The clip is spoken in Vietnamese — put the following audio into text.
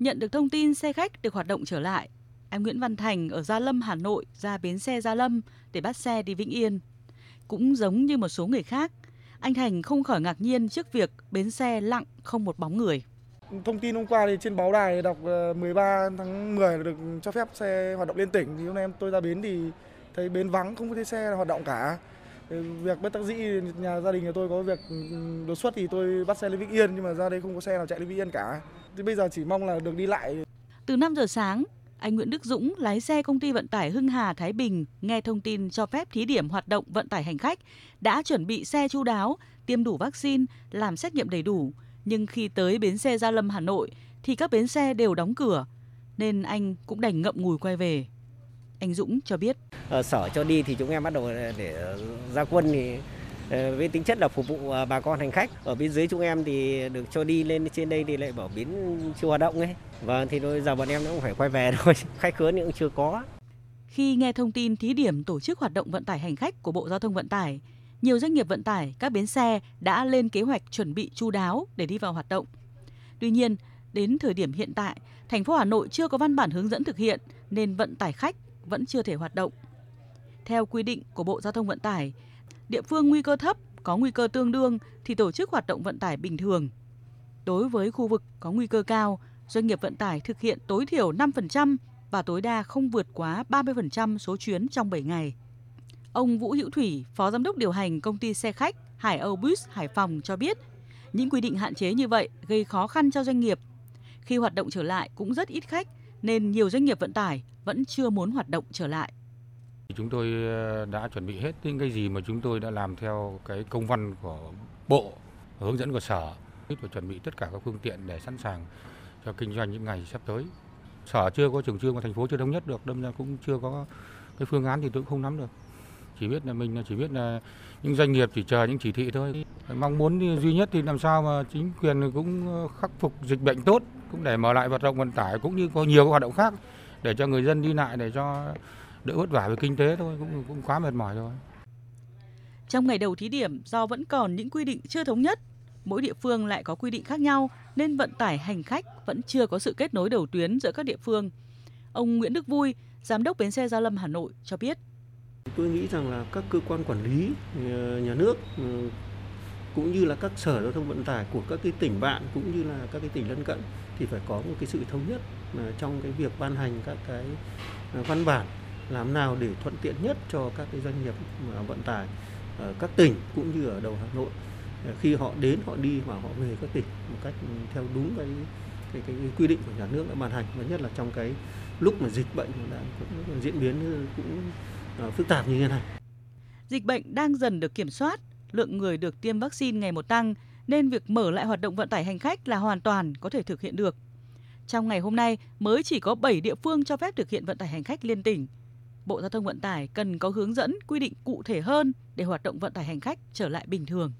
Nhận được thông tin xe khách được hoạt động trở lại, anh Nguyễn Văn Thành ở Gia Lâm, Hà Nội ra bến xe Gia Lâm để bắt xe đi Vĩnh Yên. Cũng giống như một số người khác, anh Thành không khỏi ngạc nhiên trước việc bến xe lặng không một bóng người. Thông tin hôm qua thì trên báo đài đọc ờ, 13 tháng 10 là được cho phép xe hoạt động liên tỉnh thì hôm nay em tôi ra bến thì thấy bến vắng không có thấy xe hoạt động cả. Việc bất đắc dĩ nhà gia đình nhà tôi có việc ừ, đột xuất thì tôi bắt xe lên Vĩnh Yên nhưng mà ra đây không có xe nào chạy lên Vĩnh Yên cả. Thì bây giờ chỉ mong là được đi lại. Từ 5 giờ sáng, anh Nguyễn Đức Dũng, lái xe công ty vận tải Hưng Hà Thái Bình, nghe thông tin cho phép thí điểm hoạt động vận tải hành khách, đã chuẩn bị xe chu đáo, tiêm đủ vaccine, làm xét nghiệm đầy đủ. Nhưng khi tới bến xe Gia Lâm Hà Nội thì các bến xe đều đóng cửa, nên anh cũng đành ngậm ngùi quay về. Anh Dũng cho biết. Ở sở cho đi thì chúng em bắt đầu để ra quân thì ờ, với tính chất là phục vụ ờ, bà con hành khách ở bên dưới chúng em thì được cho đi lên trên đây thì lại bảo bến chưa hoạt động ấy vâng thì bây giờ bọn em cũng phải quay về thôi khách khứa cũng chưa có khi nghe thông tin thí điểm tổ chức hoạt động vận tải hành khách của Bộ Giao thông Vận tải, nhiều doanh nghiệp vận tải, các bến xe đã lên kế hoạch chuẩn bị chu đáo để đi vào hoạt động. Tuy nhiên, đến thời điểm hiện tại, thành phố Hà Nội chưa có văn bản hướng dẫn thực hiện nên vận tải khách vẫn chưa thể hoạt động. Theo quy định của Bộ Giao thông Vận tải, địa phương nguy cơ thấp có nguy cơ tương đương thì tổ chức hoạt động vận tải bình thường. Đối với khu vực có nguy cơ cao, doanh nghiệp vận tải thực hiện tối thiểu 5% và tối đa không vượt quá 30% số chuyến trong 7 ngày. Ông Vũ Hữu Thủy, Phó Giám đốc điều hành công ty xe khách Hải Âu Bus Hải Phòng cho biết, những quy định hạn chế như vậy gây khó khăn cho doanh nghiệp. Khi hoạt động trở lại cũng rất ít khách, nên nhiều doanh nghiệp vận tải vẫn chưa muốn hoạt động trở lại. Chúng tôi ờ, đã chuẩn bị hết những cái gì mà chúng tôi đã làm theo cái công văn của Bộ, hướng dẫn của Sở và chuẩn bị tất cả các phương tiện để sẵn sàng cho kinh doanh những ngày sắp tới. Sở chưa có chủ trương và thành phố chưa thống nhất được, đâm ra cũng chưa có cái phương án thì tôi cũng không nắm được. Chỉ biết là mình chỉ biết là những doanh nghiệp chỉ chờ những chỉ thị thôi. Mong muốn duy nhất thì làm sao mà chính quyền cũng khắc phục dịch bệnh tốt, cũng để mở lại hoạt động vận tải cũng như có nhiều hoạt động khác để cho người dân đi lại để cho đỡ vất vả về kinh tế thôi, cũng cũng quá mệt mỏi rồi. Trong ngày đầu thí điểm, do vẫn còn những quy định chưa thống nhất mỗi địa phương lại có quy định khác nhau nên vận tải hành khách vẫn chưa có sự kết nối đầu tuyến giữa các địa phương. Ông Nguyễn Đức Vui, Giám đốc Bến xe Gia Lâm Hà Nội cho biết. Tôi nghĩ rằng là các cơ quan quản lý ờ, nhà nước ừ, cũng như là các sở giao thông vận tải của các cái tỉnh bạn cũng như là các cái tỉnh lân cận thì phải có một cái sự thống nhất à, trong cái việc ban hành các cái à, văn bản làm nào để thuận tiện nhất cho các cái doanh nghiệp à, vận tải ở các tỉnh cũng như ở đầu Hà Nội. Khi họ đến họ đi và họ về các tỉnh một cách theo đúng cái cái, cái quy định của nhà nước đã ban hành. Và nhất là trong cái lúc mà dịch bệnh đang cũng diễn biến cũng phức tạp như thế này. Dịch bệnh đang dần được kiểm soát, lượng người được tiêm vaccine ngày một tăng, nên việc mở lại hoạt động vận tải hành khách là hoàn toàn có thể thực hiện được. Trong ngày hôm nay, mới chỉ có 7 địa phương cho phép thực hiện vận tải hành khách liên tỉnh. Bộ Giao thông Vận tải cần có hướng dẫn quy định cụ thể hơn để hoạt động vận tải hành khách trở lại bình thường.